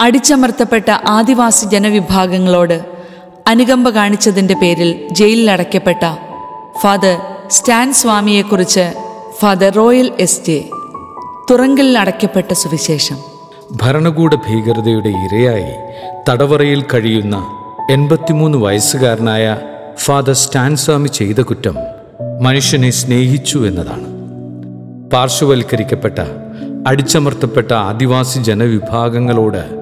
അടിച്ചമർത്തപ്പെട്ട ആദിവാസി ജനവിഭാഗങ്ങളോട് അനുകമ്പ കാണിച്ചതിന്റെ പേരിൽ ജയിലിലടയ്ക്കപ്പെട്ട ഫാദർ സ്റ്റാൻ സ്വാമിയെക്കുറിച്ച് ഫാദർ റോയൽ എസ് ജെ. തുറങ്കലിൽ അടയ്ക്കപ്പെട്ട സുവിശേഷം. ഭരണകൂട ഭീകരതയുടെ ഇരയായി തടവറയിൽ കഴിയുന്ന എൺപത്തിമൂന്ന് വയസ്സുകാരനായ ഫാദർ സ്റ്റാൻ സ്വാമി ചെയ്ത കുറ്റം മനുഷ്യനെ സ്നേഹിച്ചു എന്നതാണ്. പാർശ്വവൽക്കരിക്കപ്പെട്ട അടിച്ചമർത്തപ്പെട്ട ആദിവാസി ജനവിഭാഗങ്ങളോട്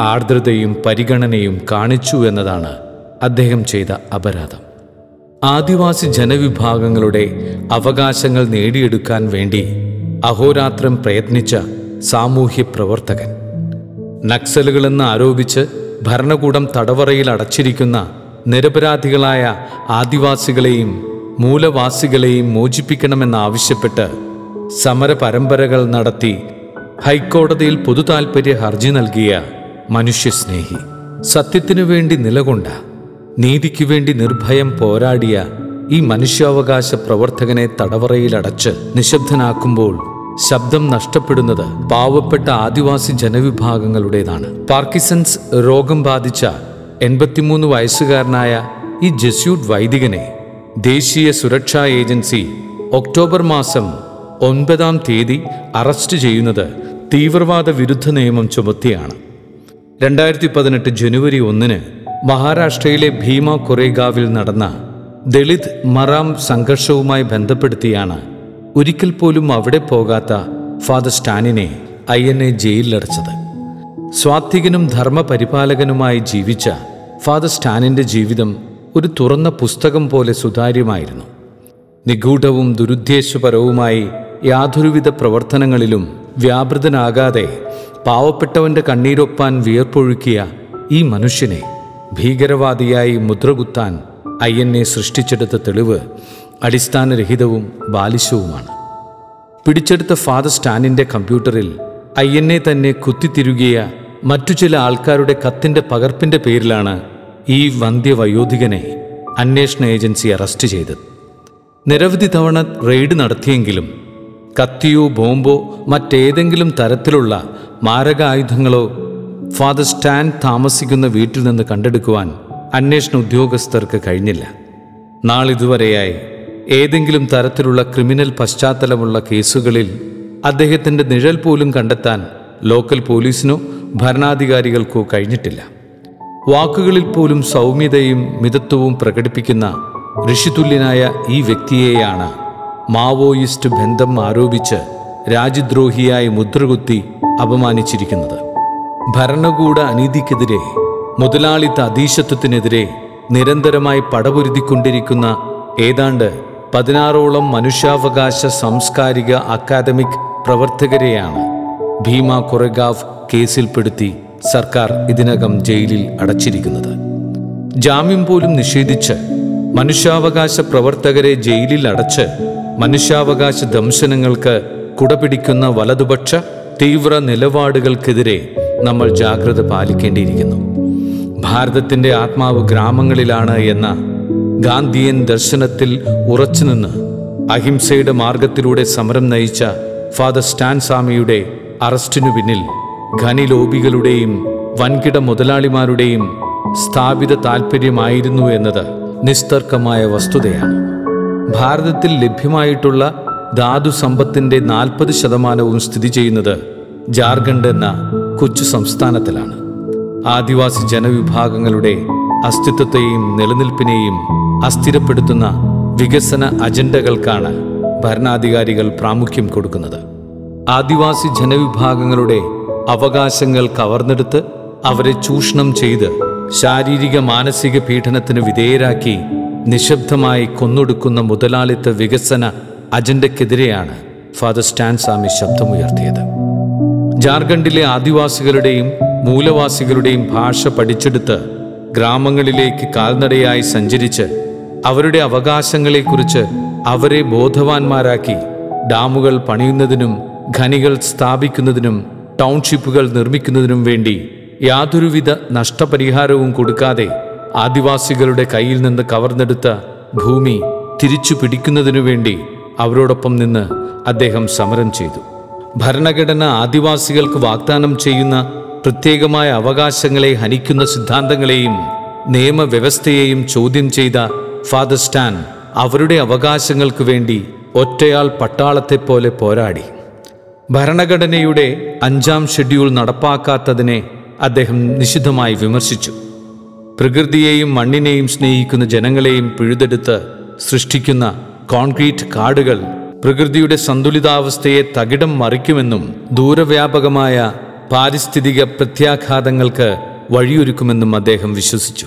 ആർദ്രതയും പരിഗണനയും കാണിച്ചു എന്നതാണ് അദ്ദേഹം ചെയ്ത അപരാധം. ആദിവാസി ജനവിഭാഗങ്ങളുടെ അവകാശങ്ങൾ നേടിയെടുക്കാൻ വേണ്ടി അഹോരാത്രം പ്രയത്നിച്ച സാമൂഹ്യ പ്രവർത്തകൻ. നക്സലുകളെന്ന് ആരോപിച്ച് ഭരണകൂടം തടവറയിൽ അടച്ചിരിക്കുന്ന നിരപരാധികളായ ആദിവാസികളെയും മൂലവാസികളെയും മോചിപ്പിക്കണമെന്നാവശ്യപ്പെട്ട് സമരപരമ്പരകൾ നടത്തി ഹൈക്കോടതിയിൽ പൊതുതാൽപര്യ ഹർജി നൽകിയ മനുഷ്യസ്നേഹി. സത്യത്തിനു വേണ്ടി നിലകൊണ്ട നീതിക്കു വേണ്ടി നിർഭയം പോരാടിയ ഈ മനുഷ്യാവകാശ പ്രവർത്തകനെ തടവറയിലടച്ച് നിശബ്ദനാക്കുമ്പോൾ ശബ്ദം നഷ്ടപ്പെടുന്നത് പാവപ്പെട്ട ആദിവാസി ജനവിഭാഗങ്ങളുടേതാണ്. പാർക്കിസൺസ് രോഗം ബാധിച്ച എൺപത്തിമൂന്ന് വയസ്സുകാരനായ ഈ ജസ്യൂട്ട് വൈദികനെ ദേശീയ സുരക്ഷാ ഏജൻസി ഒക്ടോബർ മാസം ഒൻപതാം തീയതി അറസ്റ്റ് ചെയ്യുന്നത് തീവ്രവാദ വിരുദ്ധ നിയമം ചുമത്തിയാണ്. രണ്ടായിരത്തി പതിനെട്ട് ജനുവരി ഒന്നിന് മഹാരാഷ്ട്രയിലെ ഭീമ കൊറേഗാവിൽ നടന്ന ദളിത് മറാം സംഘർഷവുമായി ബന്ധപ്പെടുത്തിയാണ് ഒരിക്കൽ പോലും അവിടെ പോകാത്ത ഫാദർ സ്റ്റാനിനെ ഐ എൻ എ ജയിലിലടച്ചത്. സ്വാത്വികനും ധർമ്മപരിപാലകനുമായി ജീവിച്ച ഫാദർ സ്റ്റാനിന്റെ ജീവിതം ഒരു തുറന്ന പുസ്തകം പോലെ സുതാര്യമായിരുന്നു. നിഗൂഢവും ദുരുദ്ദേശപരവുമായി യാതൊരുവിധ പ്രവർത്തനങ്ങളിലും വ്യാപൃതനാകാതെ പാവപ്പെട്ടവന്റെ കണ്ണീരൊപ്പാൻ വിയർപ്പൊഴുക്കിയ ഈ മനുഷ്യനെ ഭീകരവാദിയായി മുദ്രകുത്താൻ ഐ എൻ എ സൃഷ്ടിച്ചെടുത്ത തെളിവ് അടിസ്ഥാനരഹിതവും ബാലിശവുമാണ്. പിടിച്ചെടുത്ത ഫാദർ സ്റ്റാനിന്റെ കമ്പ്യൂട്ടറിൽ ഐ എൻ എ തന്നെ കുത്തിത്തിരുകിയ മറ്റു ചില ആൾക്കാരുടെ കത്തിന്റെ പകർപ്പിന്റെ പേരിലാണ് ഈ വന്ധ്യവയോധികനെ അന്വേഷണ ഏജൻസി അറസ്റ്റ് ചെയ്തത്. നിരവധി തവണ റെയ്ഡ് നടത്തിയെങ്കിലും കത്തിയോ ബോംബോ മറ്റേതെങ്കിലും തരത്തിലുള്ള മാരകായുധങ്ങളോ ഫാദർ സ്റ്റാൻ താമസിക്കുന്ന വീട്ടിൽ നിന്ന് കണ്ടെടുക്കുവാൻ അന്വേഷണ ഉദ്യോഗസ്ഥർക്ക് കഴിഞ്ഞില്ല. നാളിതുവരെയായി ഏതെങ്കിലും തരത്തിലുള്ള ക്രിമിനൽ പശ്ചാത്തലമുള്ള കേസുകളിൽ അദ്ദേഹത്തിന്റെ നിഴൽ പോലും കണ്ടെത്താൻ ലോക്കൽ പോലീസിനോ ഭരണാധികാരികൾക്കോ കഴിഞ്ഞിട്ടില്ല. വാക്കുകളിൽ പോലും സൗമ്യതയും മിതത്വവും പ്രകടിപ്പിക്കുന്ന ഋഷിതുല്യനായ ഈ വ്യക്തിയെയാണ് മാവോയിസ്റ്റ് ബന്ധം ആരോപിച്ച് രാജ്യദ്രോഹിയായി മുദ്രകുത്തി അപമാനിച്ചിരിക്കുന്നത്. ഭരണകൂട അനീതിക്കെതിരെ മുതലാളിത്ത അധീശത്വത്തിനെതിരെ നിരന്തരമായി പടപൊരുതിക്കൊണ്ടിരിക്കുന്ന ഏതാണ്ട് പതിനാറോളം മനുഷ്യാവകാശ സാംസ്കാരിക അക്കാദമിക് പ്രവർത്തകരെയാണ് ഭീമ കൊറഗാവ് കേസിൽപ്പെടുത്തി സർക്കാർ ഇതിനകം ജയിലിൽ അടച്ചിരിക്കുന്നത്. ജാമ്യം പോലും നിഷേധിച്ച് മനുഷ്യാവകാശ പ്രവർത്തകരെ ജയിലിൽ അടച്ച് മനുഷ്യാവകാശ ദംശനങ്ങൾക്ക് കുടപിടിക്കുന്ന വലതുപക്ഷ തീവ്ര നിലപാടുകൾക്കെതിരെ നമ്മൾ ജാഗ്രത പാലിക്കേണ്ടിയിരിക്കുന്നു. ഭാരതത്തിന്റെ ആത്മാവ് ഗ്രാമങ്ങളിലാണ് എന്ന ഗാന്ധിയൻ ദർശനത്തിൽ ഉറച്ചുനിന്ന് അഹിംസയുടെ മാർഗത്തിലൂടെ സമരം നയിച്ച ഫാദർ സ്റ്റാൻ സ്വാമിയുടെ അറസ്റ്റിനു പിന്നിൽ ഖനി ലോബികളുടെയും വൻകിട മുതലാളിമാരുടെയും സ്ഥാപിത താൽപ്പര്യമായിരുന്നു എന്നത് നിസ്തർക്കമായ വസ്തുതയാണ്. ഭാരതത്തിൽ ലഭ്യമായിട്ടുള്ള ധാതു സമ്പത്തിന്റെ നാൽപ്പത് ശതമാനവും സ്ഥിതി ചെയ്യുന്നത് ജാർഖണ്ഡ് എന്ന കൊച്ചു സംസ്ഥാനത്തിലാണ്. ആദിവാസി ജനവിഭാഗങ്ങളുടെ അസ്തിത്വത്തെയും നിലനിൽപ്പിനെയും അസ്ഥിരപ്പെടുത്തുന്ന വികസന അജണ്ടകൾക്കാണ് ഭരണാധികാരികൾ പ്രാമുഖ്യം കൊടുക്കുന്നത്. ആദിവാസി ജനവിഭാഗങ്ങളുടെ അവകാശങ്ങൾ കവർന്നെടുത്ത് അവരെ ചൂഷണം ചെയ്ത് ശാരീരിക മാനസിക പീഡനത്തിന് വിധേയരാക്കി നിശബ്ദമായി കൊന്നൊടുക്കുന്ന മുതലാളിത്ത വികസന അജണ്ടയ്ക്കെതിരെയാണ് ഫാദർ സ്റ്റാൻസാമി ശബ്ദമുയർത്തിയത്. ജാർഖണ്ഡിലെ ആദിവാസികളുടെയും മൂലവാസികളുടെയും ഭാഷ പഠിച്ചെടുത്ത് ഗ്രാമങ്ങളിലേക്ക് കാൽനടയായി സഞ്ചരിച്ച് അവരുടെ അവകാശങ്ങളെക്കുറിച്ച് അവരെ ബോധവാന്മാരാക്കി ഡാമുകൾ പണിയുന്നതിനും ഖനികൾ സ്ഥാപിക്കുന്നതിനും ടൗൺഷിപ്പുകൾ നിർമ്മിക്കുന്നതിനും വേണ്ടി യാതൊരുവിധ നഷ്ടപരിഹാരവും കൊടുക്കാതെ ആദിവാസികളുടെ കയ്യിൽ നിന്ന് കവർന്നെടുത്ത ഭൂമി തിരിച്ചു പിടിക്കുന്നതിനു വേണ്ടി അവരോടൊപ്പം നിന്ന് അദ്ദേഹം സമരം ചെയ്തു. ഭരണഘടന ആദിവാസികൾക്ക് വാഗ്ദാനം ചെയ്യുന്ന പ്രത്യേകമായ അവകാശങ്ങളെ ഹനിക്കുന്ന സിദ്ധാന്തങ്ങളെയും നിയമവ്യവസ്ഥയെയും ചോദ്യം ചെയ്ത ഫാദർ സ്റ്റാൻ അവരുടെ അവകാശങ്ങൾക്ക് വേണ്ടി ഒറ്റയാൾ പട്ടാളത്തെപ്പോലെ പോരാടി. ഭരണഘടനയുടെ അഞ്ചാം ഷെഡ്യൂൾ നടപ്പാക്കാത്തതിനെ അദ്ദേഹം നിശിതമായി വിമർശിച്ചു. പ്രകൃതിയെയും മണ്ണിനെയും സ്നേഹിക്കുന്ന ജനങ്ങളെയും പിഴുതെടുത്ത് സൃഷ്ടിക്കുന്ന കോൺക്രീറ്റ് കാടുകൾ പ്രകൃതിയുടെ സന്തുലിതാവസ്ഥയെ തകിടം മറിക്കുമെന്നും ദൂരവ്യാപകമായ പാരിസ്ഥിതിക പ്രത്യാഘാതങ്ങൾക്ക് വഴിയൊരുക്കുമെന്നും അദ്ദേഹം വിശ്വസിച്ചു.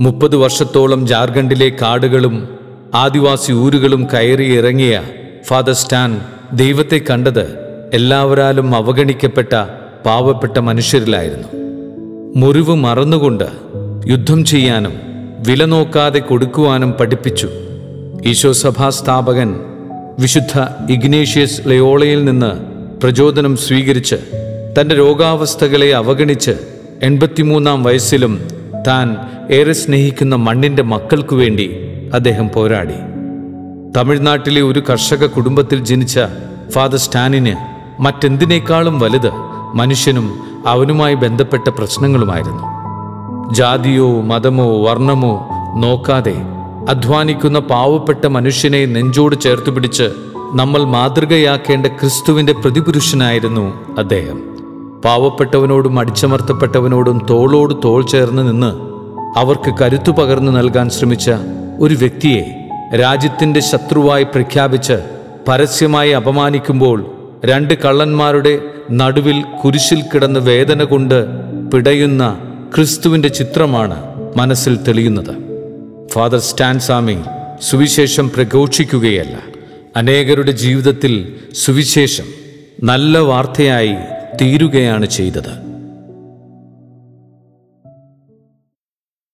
മുപ്പത് വർഷത്തോളം ജാർഖണ്ഡിലെ കാടുകളും ആദിവാസി ഊരുകളും കയറി ഇറങ്ങിയ ഫാദർ സ്റ്റാൻ ദൈവത്തെ കണ്ടത് എല്ലാവരാലും അവഗണിക്കപ്പെട്ട പാവപ്പെട്ട മനുഷ്യരിലായിരുന്നു. മുറിവ് മറന്നുകൊണ്ട് യുദ്ധം ചെയ്യാനും വില നോക്കാതെ കൊടുക്കുവാനും പഠിപ്പിച്ചു. ഈശോ സഭാ സ്ഥാപകൻ വിശുദ്ധ ഇഗ്നേഷ്യസ് ലയോളയിൽ നിന്ന് പ്രചോദനം സ്വീകരിച്ച് തന്റെ രോഗാവസ്ഥകളെ അവഗണിച്ച് എൺപത്തിമൂന്നാം വയസ്സിലും താൻ ഏറെ സ്നേഹിക്കുന്ന മണ്ണിന്റെ മക്കൾക്കു വേണ്ടി അദ്ദേഹം പോരാടി. തമിഴ്നാട്ടിലെ ഒരു കർഷക കുടുംബത്തിൽ ജനിച്ച ഫാദർ സ്റ്റാനിന് മറ്റെന്തിനേക്കാളും വലുത് മനുഷ്യനും അവനുമായി ബന്ധപ്പെട്ട പ്രശ്നങ്ങളുമായിരുന്നു. ജാതിയോ മതമോ വർണമോ നോക്കാതെ അധ്വാനിക്കുന്ന പാവപ്പെട്ട മനുഷ്യനെ നെഞ്ചോട് ചേർത്ത് പിടിച്ച് നമ്മൾ മാതൃകയാക്കേണ്ട ക്രിസ്തുവിന്റെ പ്രതിപുരുഷനായിരുന്നു അദ്ദേഹം. പാവപ്പെട്ടവനോടും അടിച്ചമർത്തപ്പെട്ടവനോടും തോളോട് തോൾ ചേർന്ന് നിന്ന് അവർക്ക് കരുത്തു പകർന്നു നൽകാൻ ശ്രമിച്ച ഒരു വ്യക്തിയെ രാജ്യത്തിന്റെ ശത്രുവായി പ്രഖ്യാപിച്ച് പരസ്യമായി അപമാനിക്കുമ്പോൾ രണ്ട് കള്ളന്മാരുടെ നടുവിൽ കുരിശിൽ കിടന്ന് വേദന കൊണ്ട് പിടയുന്ന ക്രിസ്തുവിന്റെ ചിത്രമാണ് മനസ്സിൽ തെളിയുന്നത്. ഫാദർ സ്റ്റാൻസാമി സുവിശേഷം പ്രഘോഷിക്കുകയല്ല. അനേകരുടെ ജീവിതത്തിൽ സുവിശേഷം നല്ല വാർത്തയായി തീരുകയാണ് ചെയ്തത്.